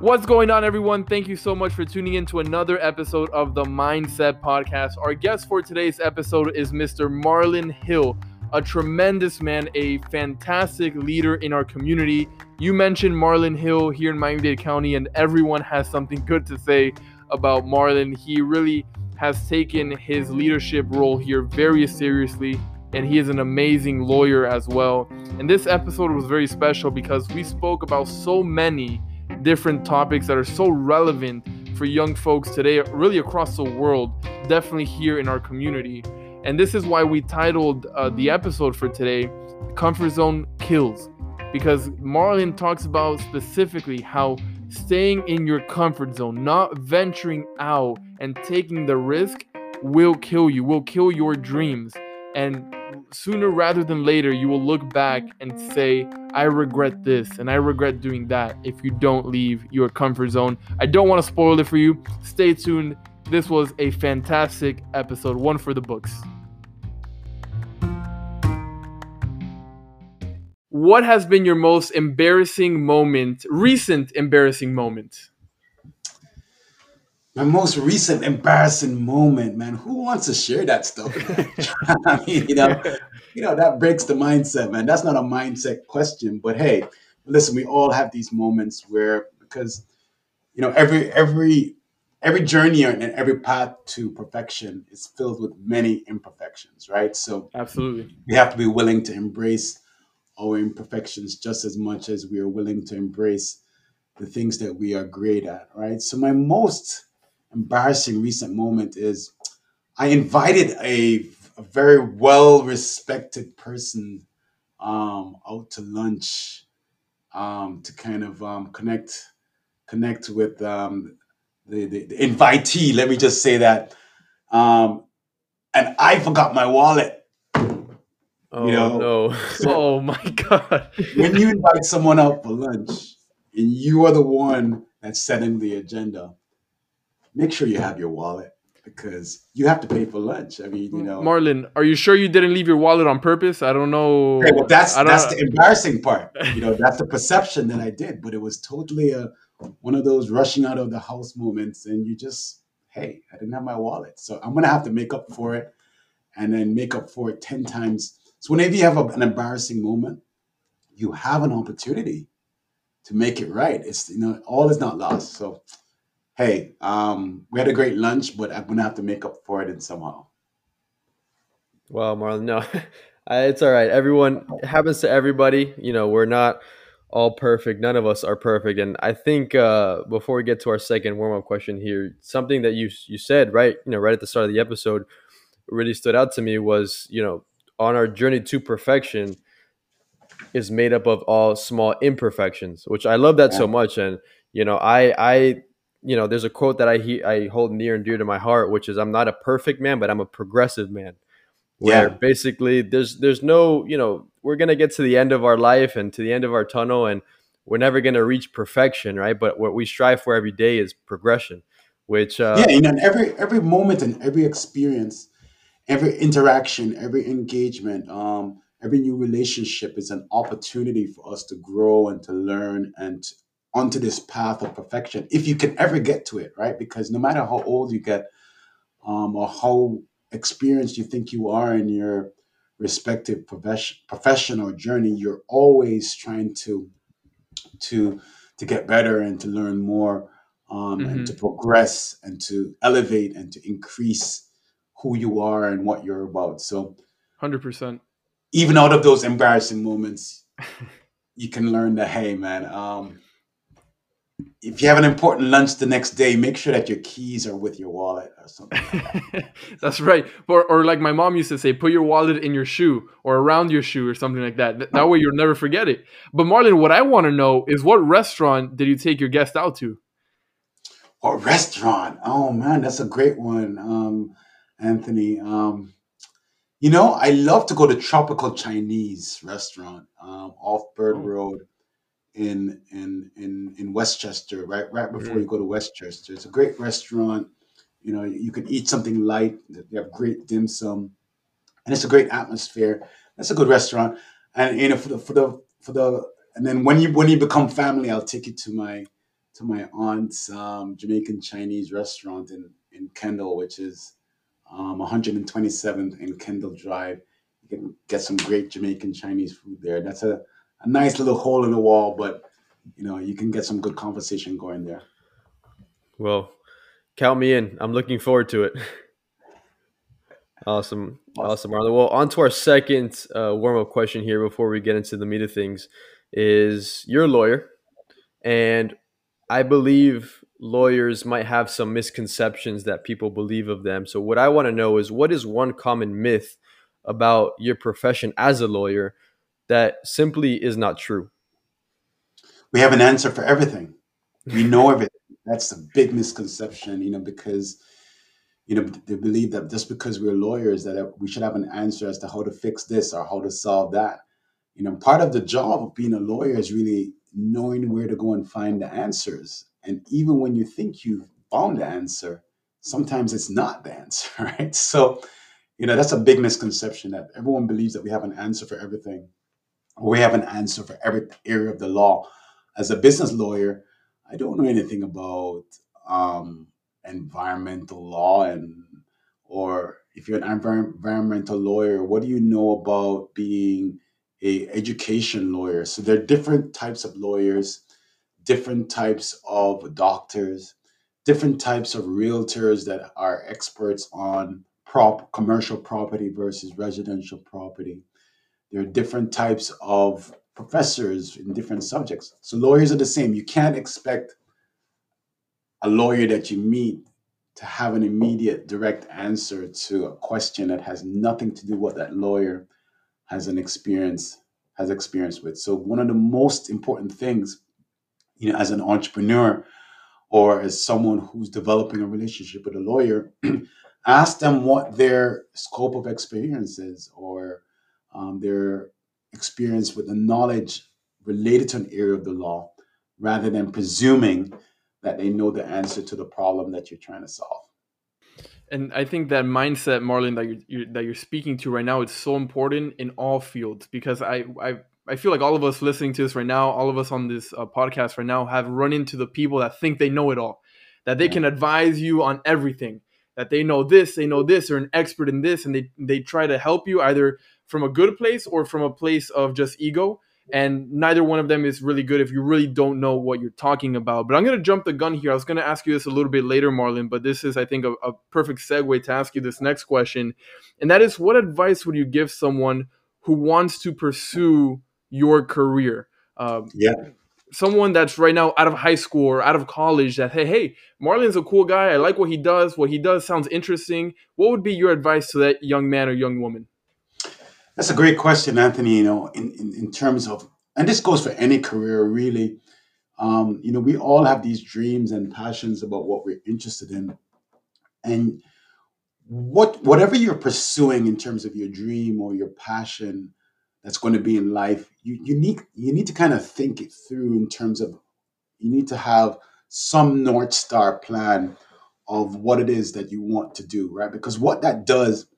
What's going on, everyone? Thank you so much for tuning in to another episode of the Mindset Podcast. Our guest for today's episode is Mr. Marlon Hill, a tremendous man, a fantastic leader in our community. You mentioned Marlon Hill here in Miami Dade County, and everyone has something good to say about Marlon. He really has taken his leadership role here very seriously, and he is an amazing lawyer as well. And this episode was very special because we spoke about so many different topics that are so relevant for young folks today, really across the world, definitely here in our community. And this is why we titled uh, the episode for today, Comfort Zone Kills. Because Marlon talks about specifically how staying in your comfort zone, not venturing out and taking the risk, will kill you, will kill your dreams. And sooner rather than later, you will look back and say, I regret this and I regret doing that if you don't leave your comfort zone. I don't want to spoil it for you. Stay tuned. This was a fantastic episode, one for the books. What has been your most embarrassing moment, recent embarrassing moment? My most recent embarrassing moment, man. Who wants to share that stuff? I mean, you know, you know that breaks the mindset, man. That's not a mindset question, but hey, listen, we all have these moments where because you know every every every journey and every path to perfection is filled with many imperfections, right? So absolutely, we have to be willing to embrace our imperfections just as much as we are willing to embrace the things that we are great at, right? So my most embarrassing recent moment is I invited a, a very well respected person um, out to lunch um, to kind of um, connect connect with um, the, the, the, invitee. Let me just say that. Um, and I forgot my wallet. Oh you know? no! Oh my god! when you invite someone out for lunch and you are the one that's setting the agenda, make sure you have your wallet because you have to pay for lunch. I mean, you know, Marlon, are you sure you didn't leave your wallet on purpose? I don't know. well, that's that's the embarrassing part. You know, that's the perception that I did, but it was totally a one of those rushing out of the house moments, and you just, hey, I didn't have my wallet, so I'm gonna have to make up for it, and then make up for it ten times. So whenever you have a, an embarrassing moment, you have an opportunity to make it right. It's you know, all is not lost. So hey, um, we had a great lunch, but I'm gonna have to make up for it in somehow. Well, Marlon, no, it's all right. Everyone it happens to everybody. You know, we're not all perfect. None of us are perfect. And I think uh, before we get to our second warm up question here, something that you you said right, you know, right at the start of the episode, really stood out to me was you know on our journey to perfection is made up of all small imperfections, which I love that yeah. so much. And you know, I I you know, there's a quote that I he, I hold near and dear to my heart, which is I'm not a perfect man, but I'm a progressive man. Where yeah. basically there's there's no, you know, we're gonna get to the end of our life and to the end of our tunnel and we're never gonna reach perfection, right? But what we strive for every day is progression. Which uh, Yeah, you know, every every moment and every experience, every interaction, every engagement, um, every new relationship is an opportunity for us to grow and to learn and onto this path of perfection if you can ever get to it right? Because no matter how old you get um, or how experienced you think you are in your respective profession, professional journey you're always trying to to to get better and to learn more um, mm-hmm. and to progress and to elevate and to increase who you are and what you're about. So 100% even out of those embarrassing moments you can learn that hey man um, if you have an important lunch the next day, make sure that your keys are with your wallet or something. Like That's right. Or, or like my mom used to say, put your wallet in your shoe or around your shoe or something like that. That way you'll never forget it. But Marlon, what I want to know is what restaurant did you take your guest out to? What restaurant? Oh man, that's a great one, um, Anthony. Um, you know, I love to go to tropical Chinese restaurant um, off Bird oh. Road in in in in Westchester, right right before mm. you go to Westchester. It's a great restaurant. You know, you can eat something light. They have great dim sum, and it's a great atmosphere. That's a good restaurant. And you know, for the for the for the and then when you when you become family, I'll take you to my to my aunt's um, Jamaican Chinese restaurant in in Kendall, which is um, 127th in Kendall Drive. You can get some great Jamaican Chinese food there. That's a, a nice little hole in the wall, but you know you can get some good conversation going there. Well, count me in. I'm looking forward to it. Awesome. Awesome, Marlon. Well, on to our second uh, warm up question here before we get into the meat of things is you're a lawyer, and I believe lawyers might have some misconceptions that people believe of them. So, what I want to know is what is one common myth about your profession as a lawyer that simply is not true? We have an answer for everything. We know everything. That's a big misconception, you know, because you know they believe that just because we're lawyers that we should have an answer as to how to fix this or how to solve that you know part of the job of being a lawyer is really knowing where to go and find the answers and even when you think you've found the answer sometimes it's not the answer right so you know that's a big misconception that everyone believes that we have an answer for everything we have an answer for every area of the law. As a business lawyer i don't know anything about um, environmental law and or if you're an environmental lawyer what do you know about being a education lawyer? So there are different types of lawyers different types of doctors different types of realtors that are experts on prop commercial property versus residential property there are different types of professors in different subjects. So lawyers are the same. You can't expect a lawyer that you meet to have an immediate direct answer to a question that has nothing to do with what that lawyer has an experience has experience with. So one of the most important things you know as an entrepreneur or as someone who's developing a relationship with a lawyer ask them what their scope of experience is or um, their experience with the knowledge related to an area of the law rather than presuming that they know the answer to the problem that you're trying to solve. And I think that mindset, Marlon, that you're, you're, that you're speaking to right now, is so important in all fields because I I I feel like all of us listening to this right now, all of us on this uh, podcast right now, have run into the people that think they know it all, that they yeah. can advise you on everything, that they know this, they know this, they're an expert in this, and they they try to help you either from a good place or from a place of just ego and neither one of them is really good if you really don't know what you're talking about. But I'm going to jump the gun here. I was going to ask you this a little bit later, Marlon, but this is, I think, a, a, perfect segue to ask you this next question. And that is what advice would you give someone who wants to pursue your career? Um, yeah. Someone that's right now out of high school or out of college that, hey, hey, Marlon's a cool guy. I like what he does. What he does sounds interesting. What would be your advice to that young man or young woman? That's a great question, Anthony. You know, in, in, in terms of, and this goes for any career, really. Um, you know, we all have these dreams and passions about what we're interested in. And what whatever you're pursuing in terms of your dream or your passion that's going to be in life, you, you need you need to kind of think it through in terms of you need to have some North Star plan of what it is that you want to do, right? Because what that does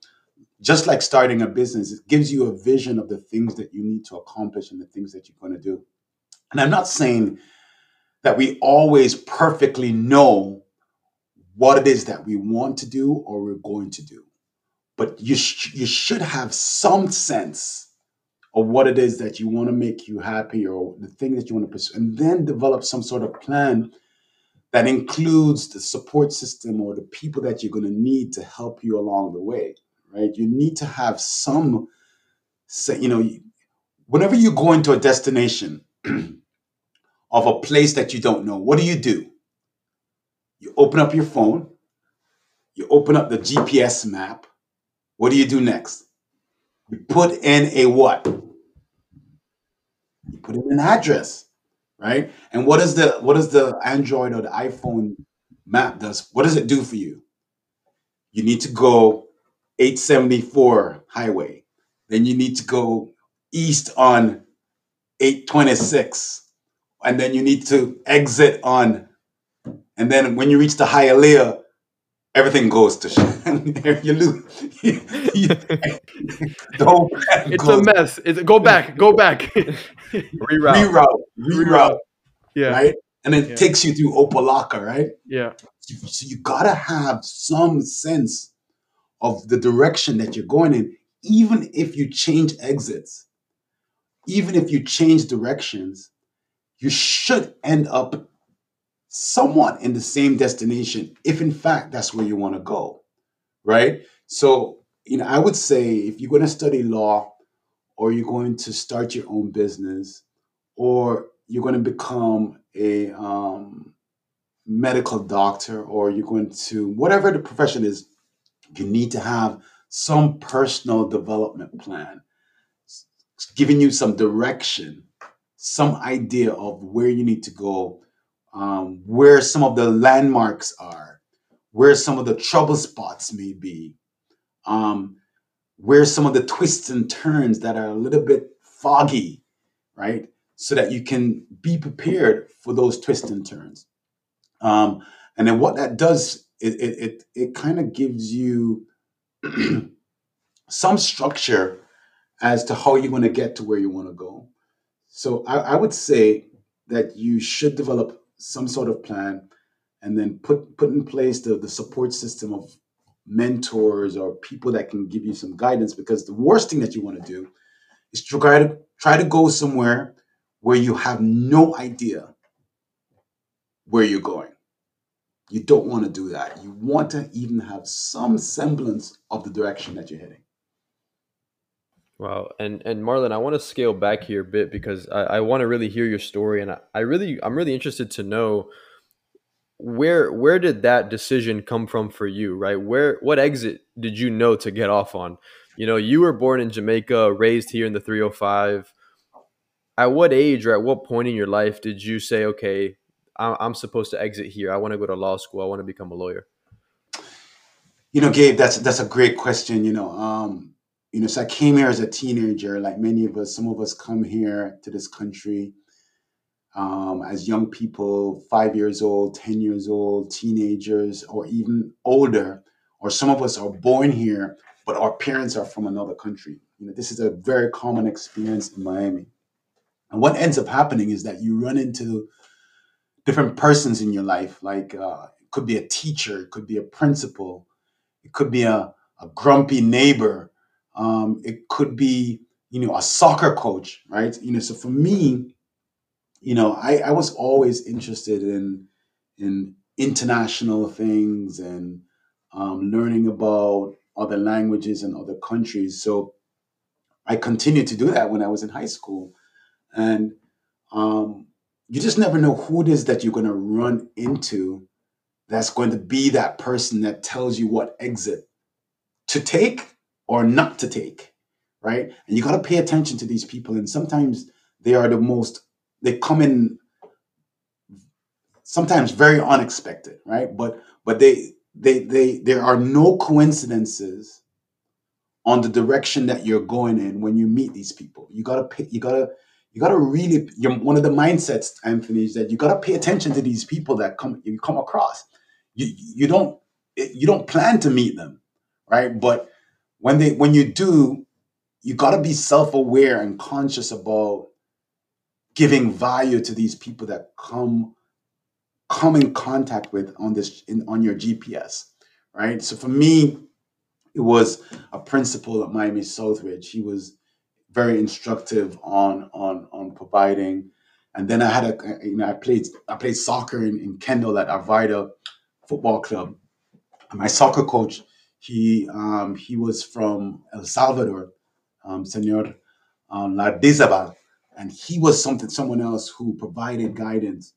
just like starting a business, it gives you a vision of the things that you need to accomplish and the things that you're going to do. And I'm not saying that we always perfectly know what it is that we want to do or we're going to do, but you sh- you should have some sense of what it is that you want to make you happy or the thing that you want to pursue, and then develop some sort of plan that includes the support system or the people that you're going to need to help you along the way right? You need to have some, say, you know, whenever you go into a destination of a place that you don't know, what do you do? You open up your phone, you open up the GPS map. What do you do next? You put in a what? You put in an address, right? And what is the what does the Android or the iPhone map does? What does it do for you? You need to go 874 highway. Then you need to go east on 826. And then you need to exit on, and then when you reach the Hialeah, everything goes to shit. you lose. it's a mess. It's, go back. Go back. reroute. Reroute. Reroute. Yeah. Right. and it Yeah. takes you through Opa-locka, right? Yeah. So so you gotta have some sense of the direction that you're going in, even if you change exits, even if you change directions, you should end up somewhat in the same destination if in fact that's where you want to go right? So you know i would say if you're going to study law or you're going to start your own business or you're going to become a um, medical doctor or you're going to whatever the profession is you need to have some personal development plan giving you some direction some idea of where you need to go um, where some of the landmarks are where some of the trouble spots may be um, where some of the twists and turns that are a little bit foggy right? So that you can be prepared for those twists and turns. Um, and then what that does it it it, it kind of gives you some structure as to how you're going to get to where you want to go. So I, I would say that you should develop some sort of plan and then put put in place the, the support system of mentors or people that can give you some guidance because the worst thing that you want to do is try to try to go somewhere where you have no idea where you're going. You don't want to do that. You want to even have some semblance of the direction that you're heading. Wow, and and Marlon, I want to scale back here a bit because I, I want to really hear your story, and I, I really I'm really interested to know where where did that decision come from for you, right? Where what exit did you know to get off on? You know, you were born in Jamaica, raised here in the 305. At what age or at what point in your life did you say, okay, I'm, supposed to exit here. I want to go to law school. I want to become a lawyer. You know, Gabe, that's that's a great question. You know, um, you know, so I came here as a teenager, like many of us. Some of us come here to this country um, as young people, five years old, ten years old, teenagers, or even older. Or some of us are born here, but our parents are from another country. You know, this is a very common experience in Miami. And what ends up happening is that you run into different persons in your life. Like uh, it could be a teacher, it could be a principal, it could be a, a grumpy neighbor, um, it could be you know a soccer coach, right? You know, so for me, you know, I, I was always interested in in international things and um, learning about other languages and other countries. So I continued to do that when I was in high school, and um, you just never know who it is that you're going to run into that's going to be that person that tells you what exit to take or not to take, right? And you got to pay attention to these people. And sometimes they are the most, they come in sometimes very unexpected, right? But but they they they there are no coincidences on the direction that you're going in when you meet these people. You gotta you gotta you gotta really you're, one of the mindsets, Anthony, is that you gotta pay attention to these people that come you come across. You you don't you don't plan to meet them, right? But when they when you do, you gotta be self-aware and conscious about giving value to these people that come come in contact with on this in, on your GPS, right? So for me, it was a principal at Miami Southridge. He was very instructive on on on providing. And then I had a you know I played I played soccer in, in Kendall at Arvida Football Club. And my soccer coach, he um, he was from El Salvador, um, Senor um, Lardizabal, and he was something someone else who provided guidance.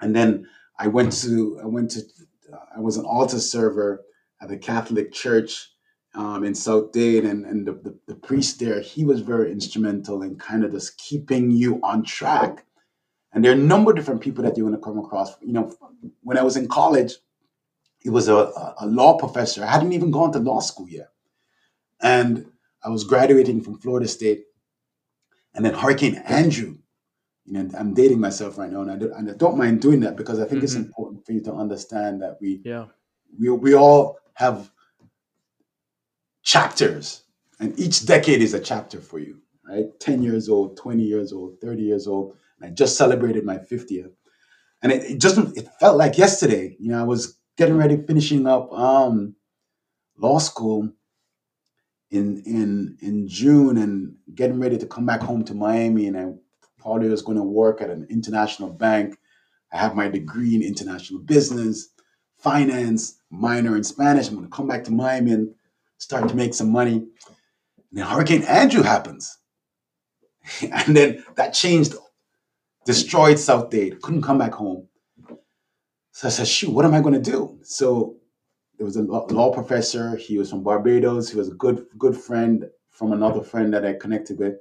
And then I went to I went to I was an altar server at the Catholic Church um, in South Dade, and, and the, the, the priest there, he was very instrumental in kind of just keeping you on track. And there are a number of different people that you're going to come across. You know, when I was in college, it was a, a, a law professor. I hadn't even gone to law school yet. And I was graduating from Florida State. And then Hurricane Andrew, you know, I'm dating myself right now, and I, do, and I don't mind doing that because I think it's Mhm. important for you to understand that we Yeah. we, we all have chapters and each decade is a chapter for you right 10 years old 20 years old 30 years old and i just celebrated my 50th and it, it just it felt like yesterday. You know, I was getting ready, finishing up um, law school in in in June, and getting ready to come back home to Miami, and I probably was going to work at an international bank. I have my degree in international business, finance, minor in Spanish. I'm going to come back to Miami and start to make some money. And then Hurricane Andrew happens. and then that changed, destroyed South Dade. Couldn't come back home. So I said, shoot, what am I going to do? So there was a law professor. He was from Barbados. He was a good good friend from another friend that I connected with,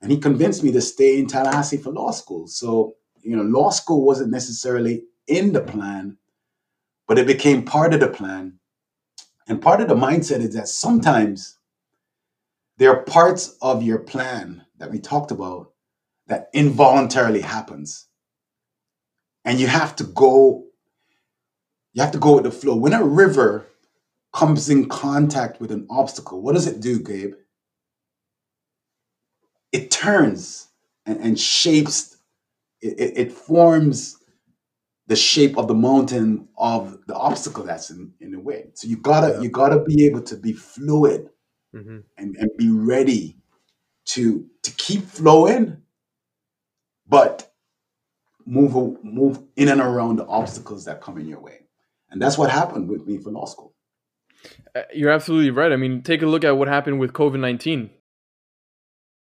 and he convinced me to stay in Tallahassee for law school. So you know, law school wasn't necessarily in the plan, but it became part of the plan. And part of the mindset is that sometimes there are parts of your plan that we talked about that involuntarily happens. And you have to go you have to go with the flow. When a river comes in contact with an obstacle, what does it do, Gabe? It turns and, and shapes, it, it, it, forms the shape of the mountain of the obstacle that's in, in the way. So you gotta yeah. you gotta be able to be fluid mm-hmm. and, and be ready to to keep flowing, but move move in and around the obstacles that come in your way. And that's what happened with me for law school. Uh, you're absolutely right. I mean, take a look at what happened with COVID 19.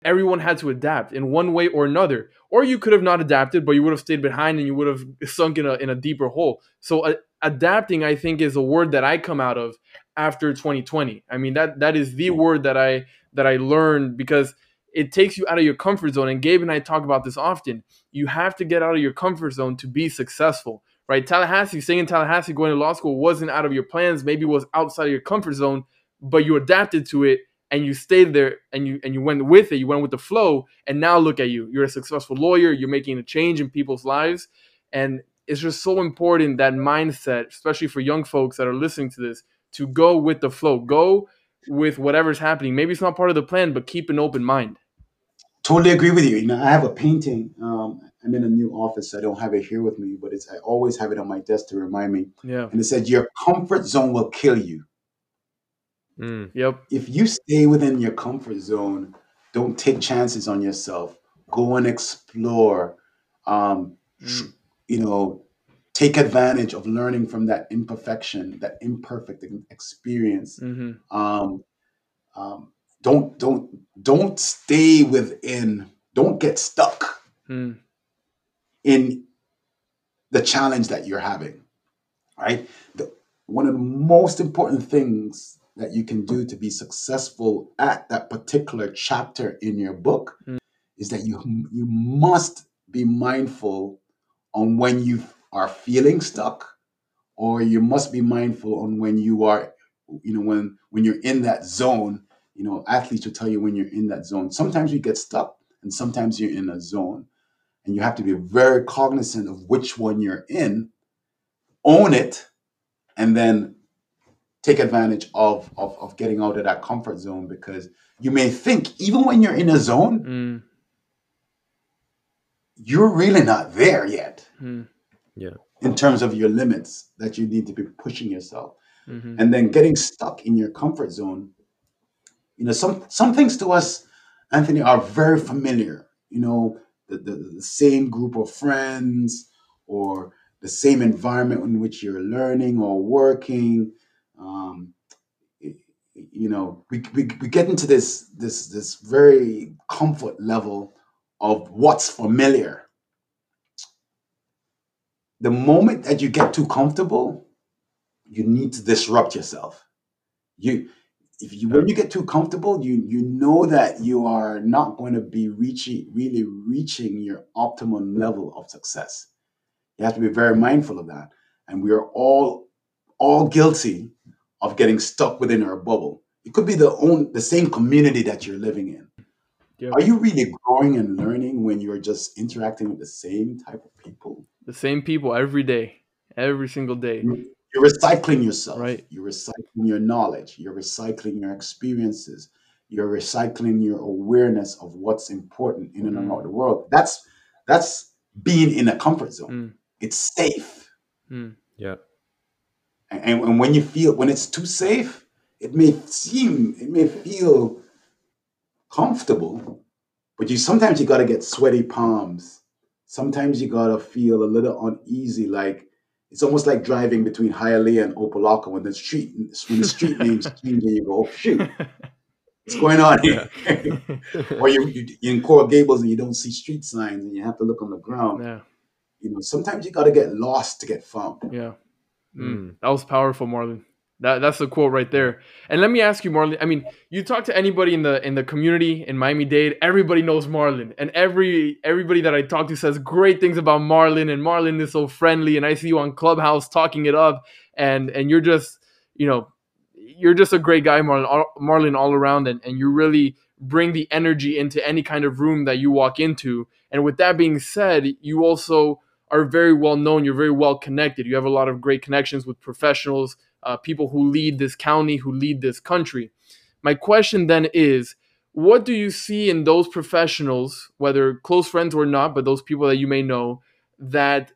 Everyone had to adapt in one way or another. Or you could have not adapted, but you would have stayed behind and you would have sunk in a, in a deeper hole. So, uh, adapting, I think, is a word that I come out of after 2020. I mean, that that is the word that I that I learned because it takes you out of your comfort zone. And Gabe and I talk about this often. You have to get out of your comfort zone to be successful right? Tallahassee, staying in Tallahassee, going to law school wasn't out of your plans, maybe was outside of your comfort zone, but you adapted to it and you stayed there and you and you went with it, you went with the flow, and now look at you. You're a successful lawyer, you're making a change in people's lives. And it's just so important that mindset, especially for young folks that are listening to this, to go with the flow. Go with whatever's happening. Maybe it's not part of the plan, but keep an open mind. Totally agree with you. You know, I have a painting. Um, I'm in a new office. I don't have it here with me, but it's I always have it on my desk to remind me. Yeah. And it said, "Your comfort zone will kill you." Mm, yep. If you stay within your comfort zone, don't take chances on yourself. Go and explore. Um, mm. You know, take advantage of learning from that imperfection, that imperfect experience. Mm-hmm. Um, um, don't don't don't stay within. Don't get stuck. Mm in the challenge that you're having, right? The, one of the most important things that you can do to be successful at that particular chapter in your book mm. is that you you must be mindful on when you are feeling stuck or you must be mindful on when you are you know when when you're in that zone. You know athletes will tell you when you're in that zone. Sometimes you get stuck and sometimes you're in a zone. And you have to be very cognizant of which one you're in, own it, and then take advantage of, of, of getting out of that comfort zone because you may think, even when you're in a zone, mm. you're really not there yet. Mm. Yeah. In terms of your limits that you need to be pushing yourself. Mm-hmm. And then getting stuck in your comfort zone. You know, some some things to us, Anthony, are very familiar. You know, the, the, the same group of friends or the same environment in which you're learning or working. Um, you know, we, we, we get into this this this very comfort level of what's familiar. The moment that you get too comfortable, you need to disrupt yourself. You if you when you get too comfortable, you you know that you are not going to be reaching really reaching your optimum level of success. You have to be very mindful of that. And we are all all guilty of getting stuck within our bubble. It could be the own the same community that you're living in. Yep. Are you really growing and learning when you're just interacting with the same type of people? The same people every day, every single day. You're recycling yourself. Right. You're recycling your knowledge. You're recycling your experiences. You're recycling your awareness of what's important in and mm. around the world. That's that's being in a comfort zone. Mm. it's safe. Mm. Yeah. And, and when you feel when it's too safe, it may seem it may feel comfortable, but you sometimes you gotta get sweaty palms. Sometimes you gotta feel a little uneasy, like it's almost like driving between Hialeah and Opa-locka when the street when the street names change and you go, oh, shoot, what's going on here? or you, you you're in Coral Gables and you don't see street signs and you have to look on the ground. Yeah. You know, sometimes you gotta get lost to get found. Yeah. Mm. That was powerful, Marlon. That that's the quote right there. And let me ask you, Marlon. I mean, you talk to anybody in the in the community in Miami Dade, everybody knows Marlon, and every everybody that I talk to says great things about Marlon, and Marlon is so friendly. And I see you on Clubhouse talking it up, and and you're just you know you're just a great guy, Marlon, all, Marlon all around, and and you really bring the energy into any kind of room that you walk into. And with that being said, you also are very well known. You're very well connected. You have a lot of great connections with professionals uh, people who lead this county, who lead this country. My question then is what do you see in those professionals, whether close friends or not, but those people that you may know, that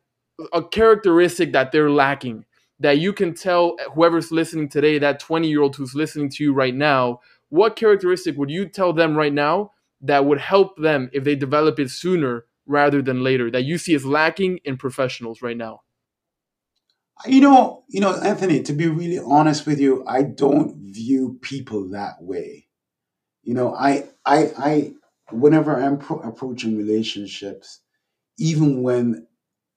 a characteristic that they're lacking? That you can tell whoever's listening today, that 20 year old who's listening to you right now, what characteristic would you tell them right now that would help them if they develop it sooner rather than later that you see as lacking in professionals right now? You know, you know, Anthony, to be really honest with you, I don't view people that way. You know, I, I, I, whenever I'm pro- approaching relationships, even when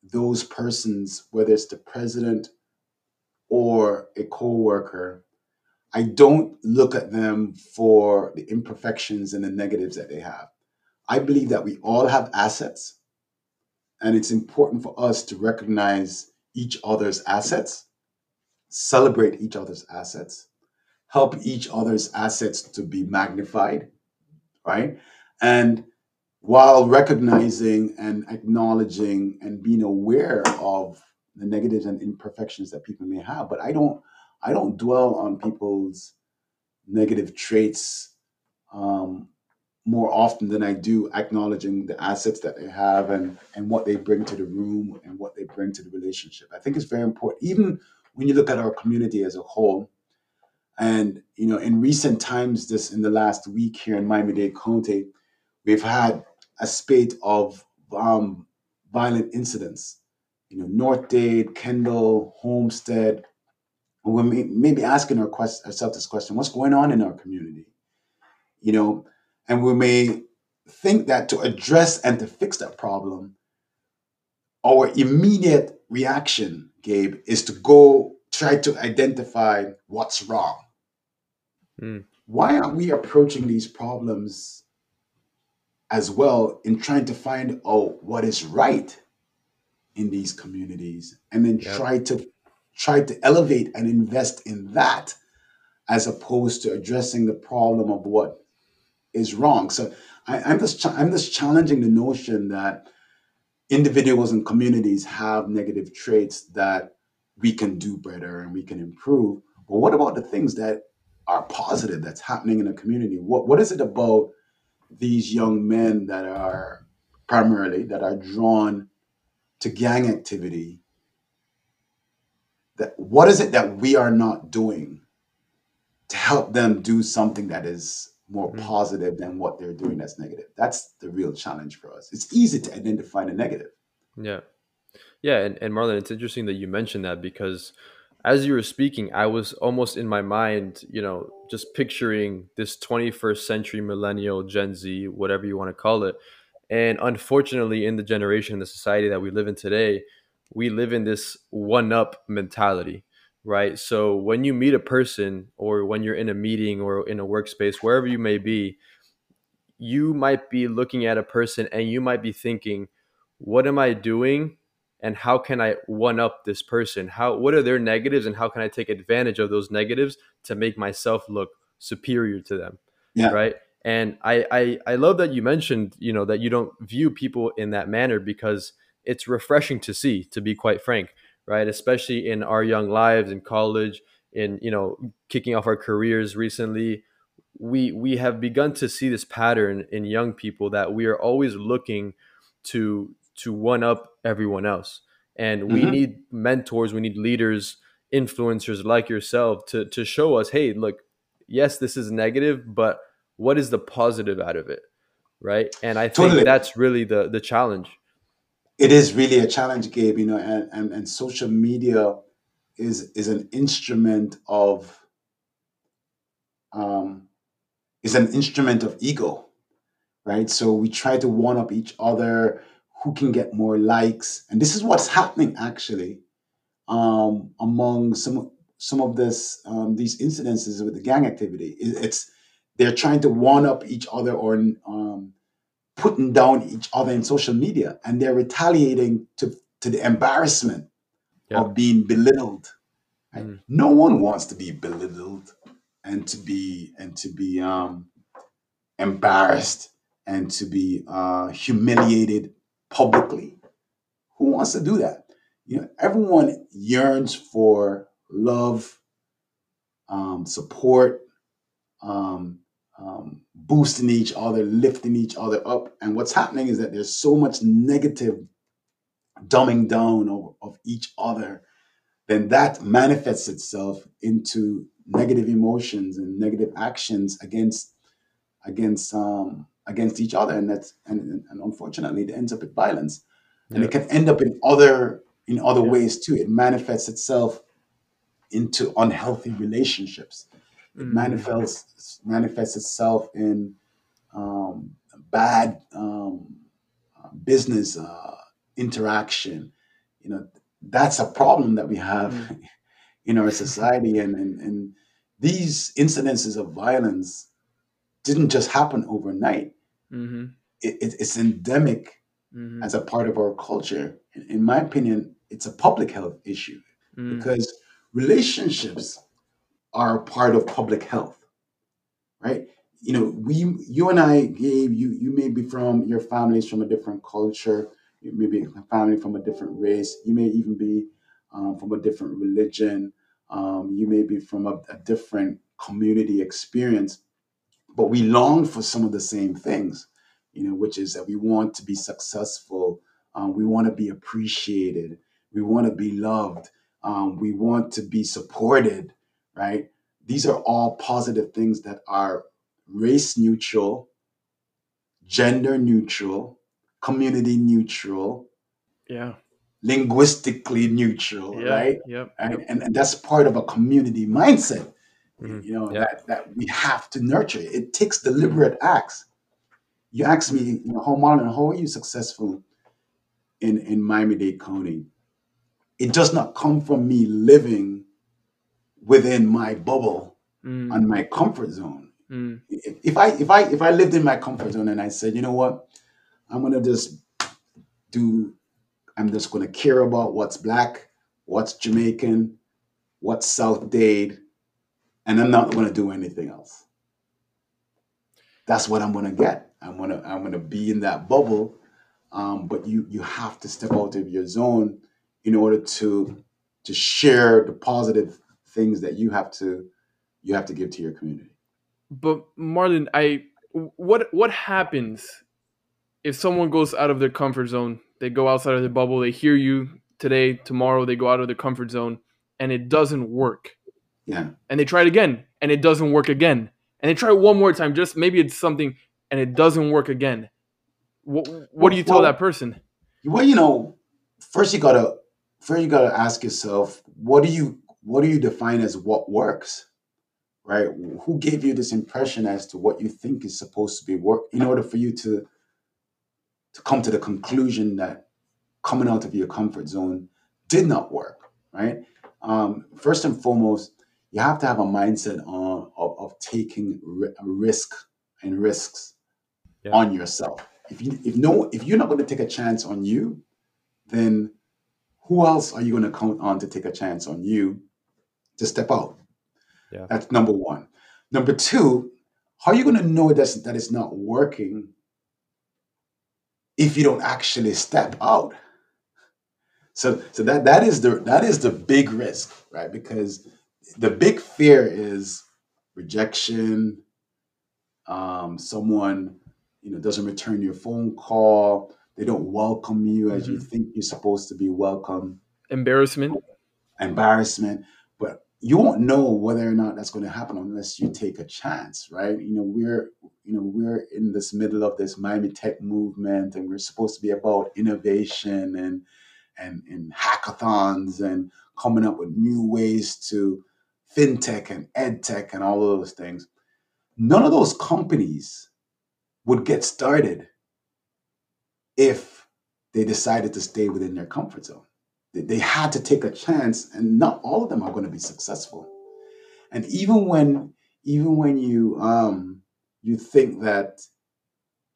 those persons, whether it's the president or a coworker, I don't look at them for the imperfections and the negatives that they have. I believe that we all have assets, and it's important for us to recognize each other's assets, celebrate each other's assets, help each other's assets to be magnified, right? And while recognizing and acknowledging and being aware of the negatives and imperfections that people may have, but I don't I don't dwell on people's negative traits um, more often than I do acknowledging the assets that they have and and what they bring to the room and what they bring to the relationship. I think it's very important, even when you look at our community as a whole. And you know, in recent times, this in the last week here in Miami-Dade County, we've had a spate of um, violent incidents. You know, North Dade, Kendall, Homestead. We're maybe asking ourselves this question: What's going on in our community? You know, and we may think that to address and to fix that problem, our immediate reaction, Gabe, is to go try to identify what's wrong. Mm. Why aren't we approaching these problems as well in trying to find out what is right in these communities and then yep. try to try to elevate and invest in that as opposed to addressing the problem of what is wrong. So I, am just I'm just challenging the notion that individuals and communities have negative traits that we can do better and we can improve. But what about the things that are positive that's happening in a community? What what is it about these young men that are primarily that are drawn to gang activity? That what is it that we are not doing to help them do something that is more mm-hmm. positive than what they're doing that's negative. That's the real challenge for us. It's easy to identify the negative. Yeah. Yeah. And, and Marlon, it's interesting that you mentioned that because as you were speaking, I was almost in my mind, you know, just picturing this 21st century millennial, Gen Z, whatever you want to call it. And unfortunately, in the generation, in the society that we live in today, we live in this one up mentality right? So when you meet a person or when you're in a meeting or in a workspace, wherever you may be, you might be looking at a person and you might be thinking, what am I doing? And how can I one up this person? How what are their negatives and how can I take advantage of those negatives to make myself look superior to them? Yeah. Right. And I, I I love that you mentioned, you know, that you don't view people in that manner because it's refreshing to see, to be quite frank right? Especially in our young lives in college, in you know, kicking off our careers recently, we we have begun to see this pattern in young people that we are always looking to to one up everyone else. and we Mhm. need mentors we need leaders influencers like yourself to to show us hey look yes this is negative but what is the positive out of it right and i think Totally. that's really the the challenge It is really a challenge, Gabe. You know, and, and, and social media is is an instrument of um, is an instrument of ego, right? So we try to one up each other, who can get more likes, and this is what's happening actually um, among some some of this um, these incidences with the gang activity. It- It's they're trying to one up each other or um, putting down each other in social media, and they're retaliating to to the embarrassment Yeah. of being belittled. right? Mm. No one wants to be belittled and to be and to be um, embarrassed and to be uh, humiliated publicly. Who wants to do that? You know, everyone yearns for love, um, support, um, um, boosting each other, lifting each other up. And what's happening is that there's so much negative dumbing down of, of each other, then that manifests itself into negative emotions and negative actions against against um, against each other, and that's and, and unfortunately it ends up with violence, and it can end up in other in other Yeah. ways too. It manifests itself into unhealthy relationships. It Mm. manifests manifests itself in um, bad um, business uh, interaction. You know, that's a problem that we have in our society, and, and and these incidences of violence didn't just happen overnight. Mm-hmm. It, it, it's endemic Mm-hmm. as a part of our culture. In, in my opinion, it's a public health issue Mm-hmm. because relationships are part of public health, right? You know, we, you and I, Gabe, you, you may be from your family's from a different culture, you may be a family from a different race, you may even be um, from a different religion, um, you may be from a, a different community experience, but we long for some of the same things, you know, which is that we want to be successful, um, we want to be appreciated, we want to be loved, um, we want to be supported, right? These are all positive things that are race neutral, gender neutral, community neutral, Yeah. linguistically neutral, Yeah. right? Yep. And, and, and that's part of a community mindset, Mhm. you know, Yeah. that, that we have to nurture. It takes deliberate acts. You ask me, you know, how Marlon, how are you successful in, in Miami-Dade County? It does not come from me living within my bubble Mm. and my comfort zone. Mm. If I if I if I lived in my comfort zone and I said, you know what, I'm gonna just do, I'm just gonna care about what's black, what's Jamaican, what's South Dade, and I'm not gonna do anything else. That's what I'm gonna get. I'm gonna I'm gonna be in that bubble, um, but you you have to step out of your zone in order to to share the positive things that you have to you have to give to your community. But Marlon, I what what happens if someone goes out of their comfort zone? They go outside of their bubble. They hear you today, tomorrow. They go out of their comfort zone, and it doesn't work. Yeah. And they try it again, and it doesn't work again. And they try it one more time. Just maybe it's something, and it doesn't work again. What what do you tell Well- that person? Well, you know, first you gotta first you gotta ask yourself, what do you what do you define as what works? Right? Who gave you this impression as to what you think is supposed to be work in order for you to to come to the conclusion that coming out of your comfort zone did not work, right? Um, first and foremost, you have to have a mindset on of, of taking ri- risk and risks Yeah. on yourself. If you if no if you're not going to take a chance on you, then who else are you going to count on to take a chance on you to step out? Yeah. That's number one. Number two, how are you going to know that that it's not working if you don't actually step out? So, so that that is the that is the big risk, right? Because the big fear is rejection. Um, someone you know doesn't return your phone call. They don't welcome you as you Mhm. think you're supposed to be welcome. Embarrassment. Embarrassment, you won't know whether or not that's going to happen unless you take a chance, right? You know, we're you know we're in this middle of this Miami Tech movement, and we're supposed to be about innovation and and and hackathons and coming up with new ways to fintech and edtech and all of those things. None of those companies would get started if they decided to stay within their comfort zone. They, had to take a chance, and not all of them are going to be successful. And even when even when you um, you think that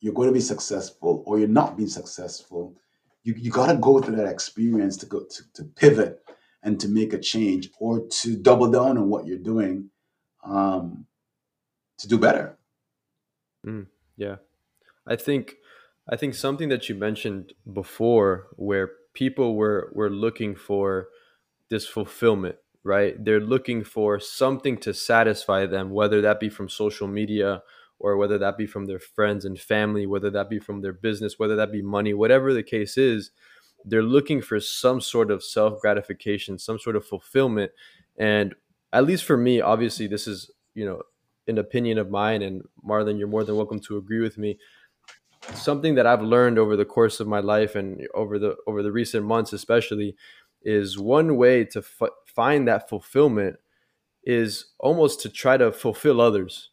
you're going to be successful or you're not being successful, you, you got to go through that experience to go to, to pivot and to make a change or to double down on what you're doing um, to do better. Yeah. I think I think something that you mentioned before where people were were looking for this fulfillment, right? They're looking for something to satisfy them, whether that be from social media or whether that be from their friends and family, whether that be from their business, whether that be money, whatever the case is, they're looking for some sort of self gratification, some sort of fulfillment. And at least for me, obviously, this is, you know, an opinion of mine. And Marlon, you're more than welcome to agree with me something that I've learned over the course of my life and over the over the recent months, especially, is one way to f- find that fulfillment is almost to try to fulfill others,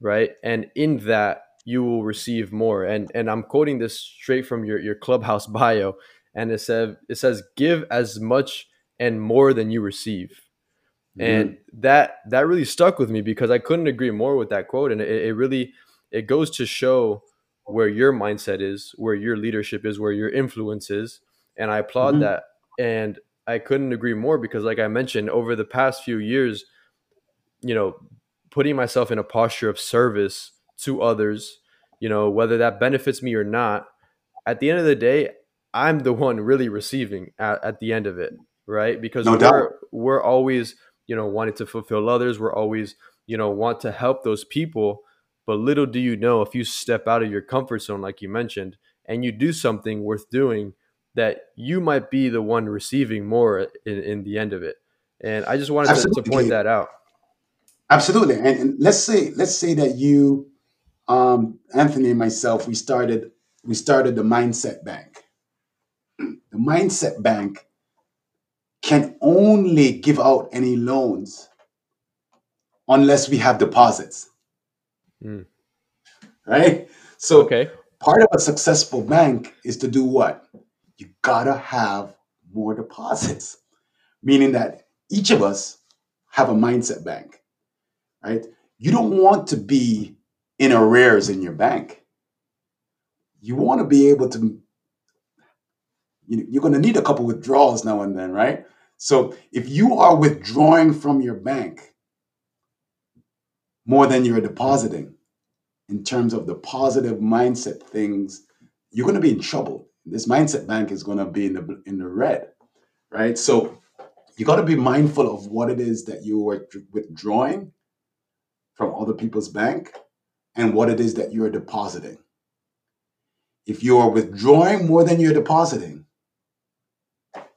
right? And in that, you will receive more. And and I'm quoting this straight from your your clubhouse bio, and it said it says, "Give as much and more than you receive." and that that really stuck with me because I couldn't agree more with that quote, and it, it really it goes to show where your mindset is, where your leadership is, where your influence is, and I applaud Mhm. that. And I couldn't agree more because, like I mentioned, over the past few years, you know, putting myself in a posture of service to others, you know, whether that benefits me or not, at the end of the day, I'm the one really receiving at, at the end of it, right? Because No we're we're always, you know, wanting to fulfill others. We're always, you know, want to help those people. But little do you know, if you step out of your comfort zone, like you mentioned, and you do something worth doing, that you might be the one receiving more in, in the end of it. And I just wanted to, to point that out. Absolutely. And, and let's say let's say that you, um, Anthony and myself, we started we started the Mindset Bank. The Mindset Bank can only give out any loans unless we have deposits, Mm. right? So Okay. part of a successful bank is to do what? You gotta have more deposits, meaning that each of us have a mindset bank, right? You don't want to be in arrears in your bank. You want to be able to, you- you're going to need a couple withdrawals now and then, right? So if you are withdrawing from your bank more than you're depositing in terms of the positive mindset things, you're going to be in trouble. This mindset bank is going to be in the in the red, right? So you got to be mindful of what it is that you are withdrawing from other people's bank and what it is that you are depositing. If you are withdrawing more than you're depositing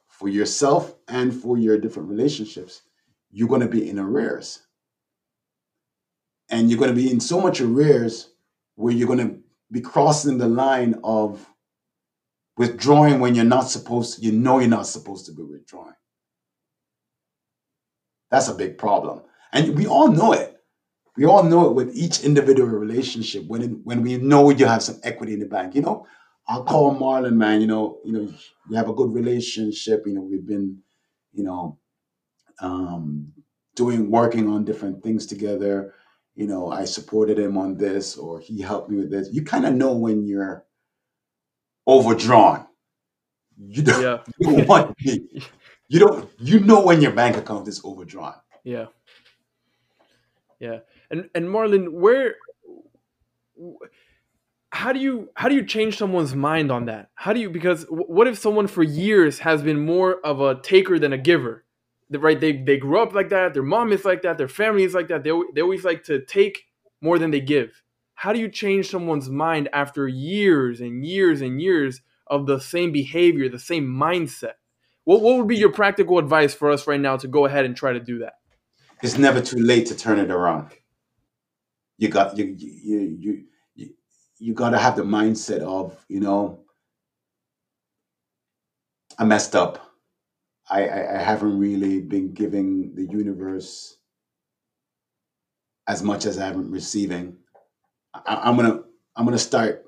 for yourself and for your different relationships, you're going to be in arrears. And you're going to be in so much arrears where you're going to be crossing the line of withdrawing when you're not supposed to, you know you're not supposed to be withdrawing. That's a big problem. And we all know it. We all know it with each individual relationship when when we know you have some equity in the bank. You know, I'll call Marlon, man. You know, you know, we have a good relationship. You know, we've been, you know, um, doing working on different things together. You know, I supported him on this, or he helped me with this. You kind of know when you're overdrawn. You don't, Yeah. you don't want be. You don't. You know when your bank account is overdrawn. Yeah. Yeah. And and Marlon, where how do you how do you change someone's mind on that? How do you because what if someone for years has been more of a taker than a giver? Right? They they grew up like that, their mom is like that, their family is like that. They they always like to take more than they give. How do you change someone's mind after years and years and years of the same behavior, the same mindset. What what would be your practical advice for us right now to go ahead and try to do that? It's never too late to turn it around. You got you you you you, you got to have the mindset of you know I messed up. I, I I haven't really been giving the universe as much as I'm receiving. I, I'm gonna I'm gonna start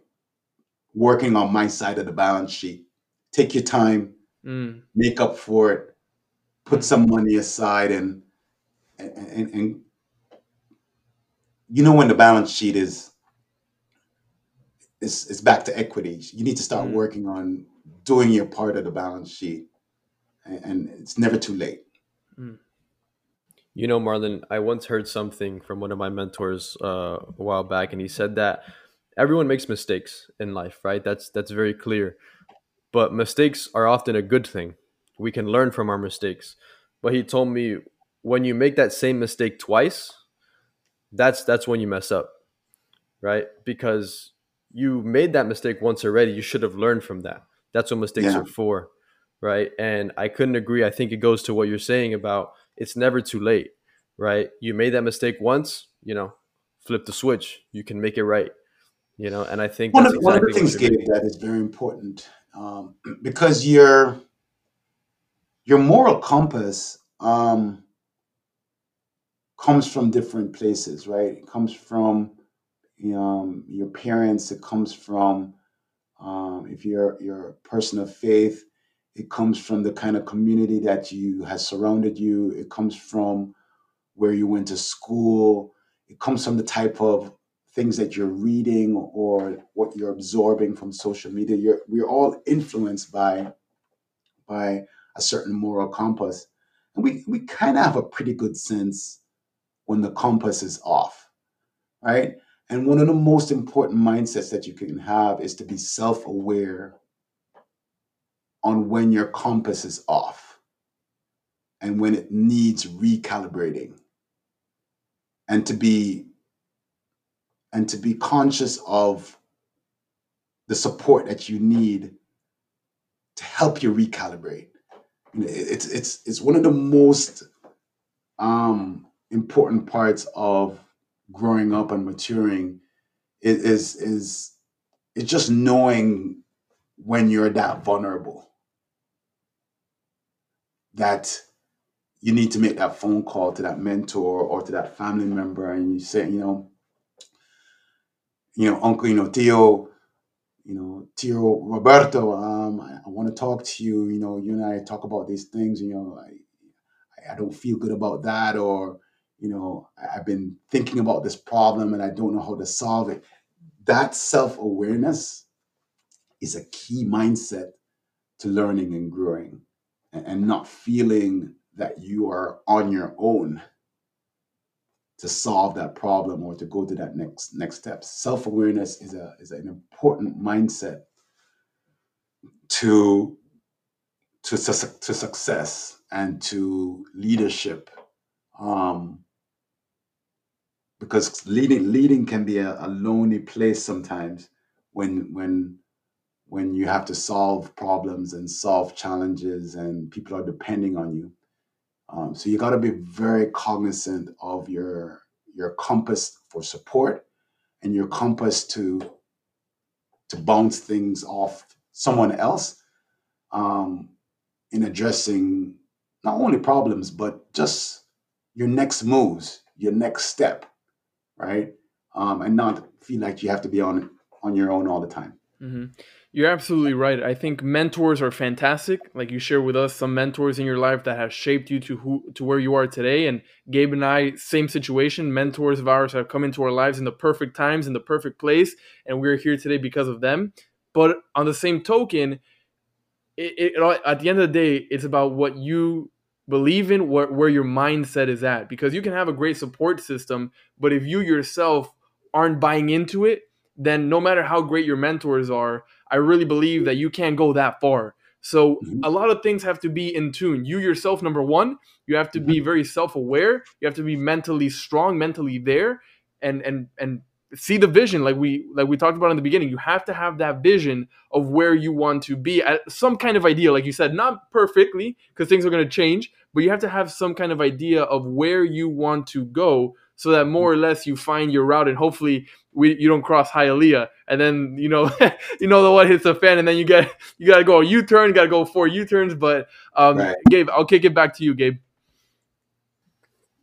working on my side of the balance sheet. Take your time, Mm, make up for it, put some money aside, and and, and, and you know when the balance sheet is is is back to equity. You need to start mm, working on doing your part of the balance sheet, and, it's never too late. mm, You know, Marlon, I once heard something from one of my mentors uh, a while back, and he said that everyone makes mistakes in life, right? That's that's very clear. But mistakes are often a good thing. We can learn from our mistakes. But he told me when you make that same mistake twice, that's that's when you mess up, right? Because you made that mistake once already. You should have learned from that. That's what mistakes Yeah. are for, right? And I couldn't agree. I think it goes to what you're saying about it's never too late, right? You made that mistake once, you know, flip the switch. You can make it right, you know. And I think One that's of one of the things, Gabe, that is very important um, because your your moral compass um, comes from different places, right? It comes from um, your parents. It comes from um, if you're you're a person of faith. It comes from the kind of community that you has surrounded you. It comes from where you went to school. It comes from the type of things that you're reading or what you're absorbing from social media. You're, we're all influenced by by a certain moral compass, and we we kind of have a pretty good sense when the compass is off, right? And one of the most important mindsets that you can have is to be self-aware on when your compass is off and when it needs recalibrating and to be and to be conscious of the support that you need to help you recalibrate. It's it's it's one of the most um, important parts of growing up and maturing is is is it's just knowing when you're that vulnerable that you need to make that phone call to that mentor or to that family member and you say you know you know uncle you know Theo you know, Tio Roberto, um, I, I want to talk to you. You know, you and I talk about these things. You know, I, I I don't feel good about that, or you know, I- I've been thinking about this problem and I don't know how to solve it. That self awareness is a key mindset to learning and growing, and, not feeling that you are on your own to solve that problem or to go to that next next step. Self awareness is a is an important mindset to to to success and to leadership um, because leading leading can be a, a lonely place sometimes when when when you have to solve problems and solve challenges and people are depending on you um, so you got to be very cognizant of your your compass for support and your compass to to bounce things off someone else um, in addressing not only problems but just your next moves, your next step, right? Um, and not feel like you have to be on on your own all the time. hmm You're absolutely right. I think mentors are fantastic. Like you share with us some mentors in your life that have shaped you to who to where you are today. And Gabe and I, same situation. Mentors of ours have come into our lives in the perfect times, in the perfect place, and we're here today because of them. But on the same token, it, it, at the end of the day, it's about what you believe in, where, where your mindset is at. Because you can have a great support system, but if you yourself aren't buying into it, then no matter how great your mentors are, I really believe that you can't go that far. So Mhm, a lot of things have to be in tune. You yourself, number one, you have to be very self-aware. You have to be mentally strong, mentally there, and and and see the vision like we like we talked about in the beginning you have to have that vision of where you want to be at some kind of idea like you said not perfectly because things are going to change but you have to have some kind of idea of where you want to go so that more or less you find your route and hopefully we you don't cross Hialeah and then you know you know the what hits the fan and then you get you got to go a U-turn you got to go four U-turns but um Right. Gabe I'll kick it back to you Gabe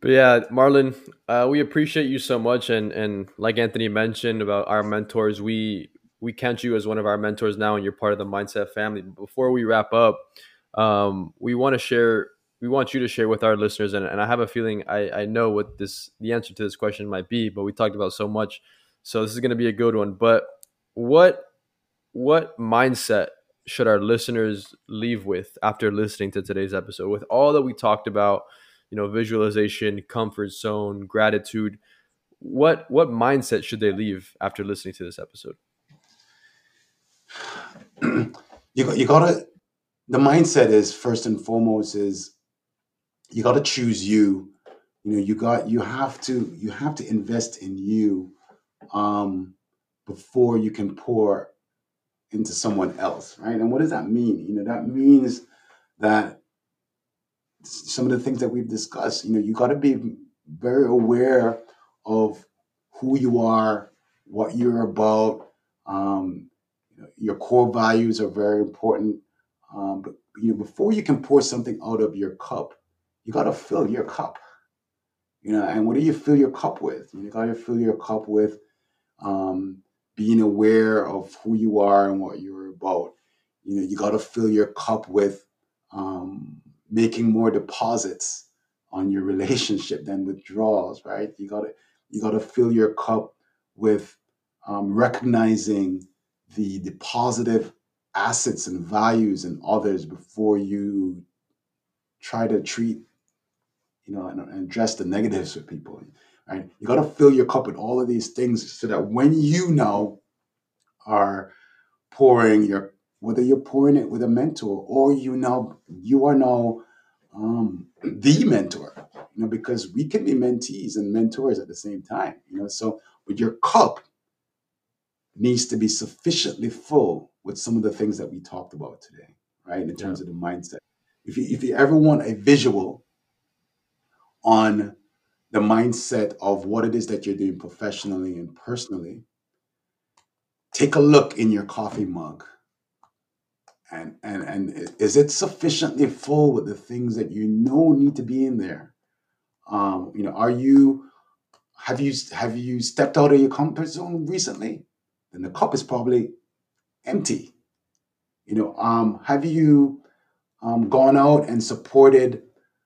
But yeah, Marlon, uh, we appreciate you so much, and and like Anthony mentioned about our mentors, we we count you as one of our mentors now, and you're part of the Mindset family. Before we wrap up, um, we want to share. We want you to share with our listeners, and, and I have a feeling I, I know what this the answer to this question might be, but we talked about so much, so this is going to be a good one. But what what mindset should our listeners leave with after listening to today's episode? With all that we talked about, you know visualization comfort zone gratitude what what mindset should they leave after listening to this episode you got you gotta the mindset is first and foremost is you gotta choose you you know you got you have to you have to invest in you um before you can pour into someone else right? And what does that mean? You know that means that some of the things that we've discussed you know you got to be very aware of who you are what you're about um, you know, your core values are very important um, but you know before you can pour something out of your cup you got to fill your cup. You know and what do you fill your cup with? You got to fill your cup with um, being aware of who you are and what you're about. You know you got to fill your cup with um, making more deposits on your relationship than withdrawals right? You got to you got to fill your cup with um, recognizing the the positive assets and values in others before you try to treat you know and, and address the negatives with people right? You got to fill your cup with all of these things so that when you now are pouring your whether you're pouring it with a mentor or you now you are now um, the mentor you know because we can be mentees and mentors at the same time you know? So but your cup needs to be sufficiently full with some of the things that we talked about today right? In terms of the mindset. If you if you ever want a visual on the mindset of what it is that you're doing professionally and personally take a look in your coffee mug. And and and is it sufficiently full with the things that you know need to be in there? Um you know are you have you have you stepped out of your comfort zone recently? Then the cup is probably empty. You know um have you um, gone out and supported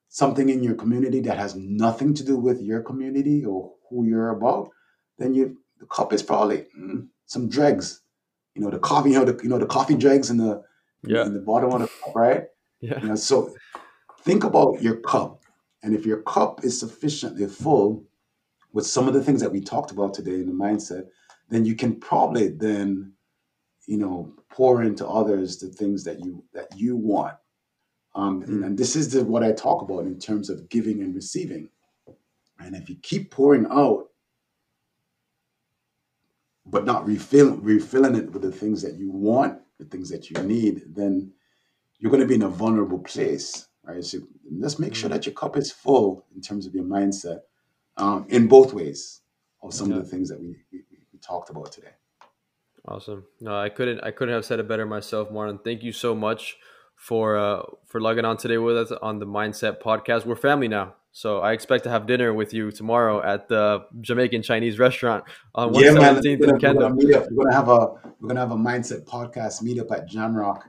something in your community that has nothing to do with your community or who you're about then you the cup is probably mm, some dregs you know the coffee you know the you know the coffee dregs in the yeah in the bottom of the cup right yeah you know, so think about your cup. And if your cup is sufficiently full with some of the things that we talked about today in the mindset, then you can probably then, you know, pour into others the things that you that you want. Um, and, Mm. and this is the, what I talk about in terms of giving and receiving. And if you keep pouring out, but not refilling refilling it with the things that you want, the things that you need, then you're going to be in a vulnerable place, right? So let's make sure Mm. that your cup is full in terms of your mindset, um, in both ways of some Yeah. of the things that we, we, we talked about today. Awesome. No, I couldn't. I couldn't have said it better myself, Marlon. Thank you so much for uh, for logging on today with us on the Mindset Podcast. We're family now, so I expect to have dinner with you tomorrow at the Jamaican Chinese restaurant on Yeah, man. We're in gonna, we're gonna meet up. We're gonna have a we're gonna have a mindset podcast meetup at Jamrock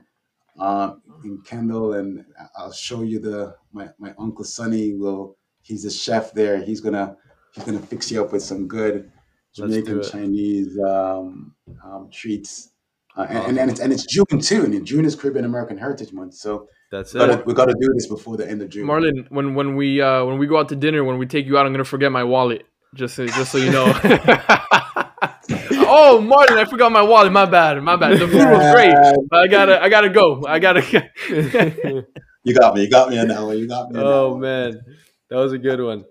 uh, in Kendall, and I'll show you the my, my uncle Sonny will he's a chef there. He's gonna he's gonna fix you up with some good Jamaican. Chinese um, um, treats. Uh, and, and, Awesome. and it's and it's June too, and June is Caribbean American Heritage Month, so That's we gotta it. we gotta do this before the end of June. Marlon, when when we uh, when we go out to dinner, when we take you out, I'm gonna forget my wallet. Just so, just so you know. oh, Marlon, I forgot my wallet. My bad. My bad. The food was great. But I gotta I gotta go. I gotta. You got me. You got me on that one. You got me. On that oh one. man, that was a good one.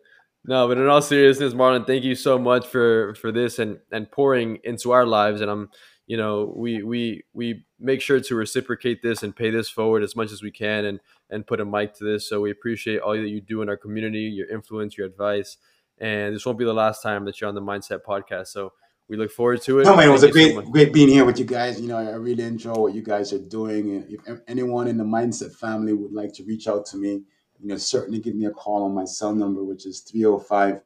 No, but in all seriousness, Marlon, thank you so much for for this and and pouring into our lives. And I'm, you know, we we we make sure to reciprocate this and pay this forward as much as we can, and and put a mic to this. So we appreciate all that you do in our community, your influence, your advice, and this won't be the last time that you're on the Mindset Podcast. So we look forward to it. No, man, it was a great, so great being here with you guys. You know, I really enjoy what you guys are doing. And if anyone in the Mindset family would like to reach out to me, you know, certainly give me a call on my cell number, which is 305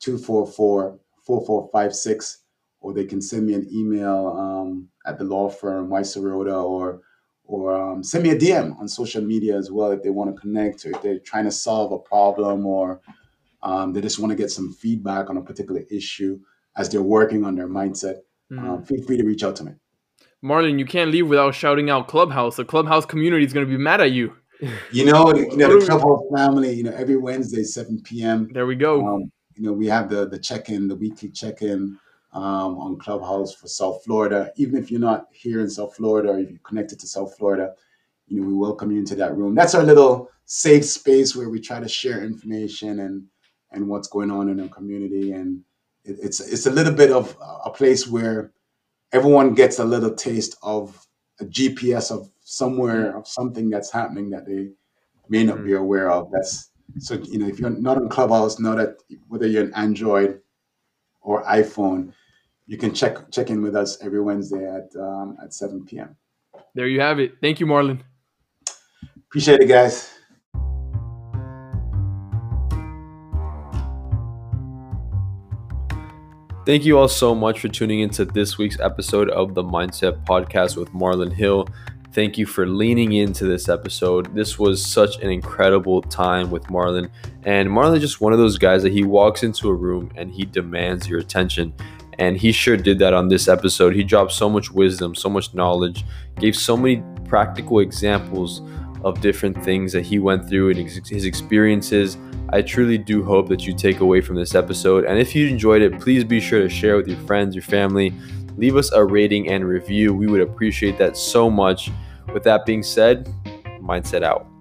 244 4456, or they can send me an email um, at the law firm, Weiss Serota, or or um, send me a DM on social media as well if they want to connect or if they're trying to solve a problem or um, they just want to get some feedback on a particular issue as they're working on their mindset. Mm. Um, feel free to reach out to me. Marlon, you can't leave without shouting out Clubhouse. The Clubhouse community is going to be mad at you. You know, you know the Clubhouse family. You know, every Wednesday, seven p.m. There we go. Um, you know, we have the the check in, the weekly check in um, on Clubhouse for South Florida. Even if you're not here in South Florida, or if you're connected to South Florida, you know, we welcome you into that room. That's our little safe space where we try to share information and and what's going on in our community. And it, it's it's a little bit of a place where everyone gets a little taste of a GPS of somewhere of something that's happening that they may not be mm. aware of. That's so you know if you're not on Clubhouse, know that whether you're an Android or iPhone, you can check check in with us every Wednesday at um, at 7 p.m. There you have it. Thank you, Marlon. Appreciate it, guys. Thank you all so much for tuning into this week's episode of the Mindset Podcast with Marlon Hill. Thank you for leaning into this episode. This was such an incredible time with Marlon. And Marlon just one of those guys that he walks into a room and he demands your attention. And he sure did that on this episode. He dropped so much wisdom, so much knowledge, gave so many practical examples of different things that he went through and his experiences. I truly do hope that you take away from this episode. And if you enjoyed it, please be sure to share with your friends, your family, leave us a rating and review. We would appreciate that so much. With that being said, mindset out.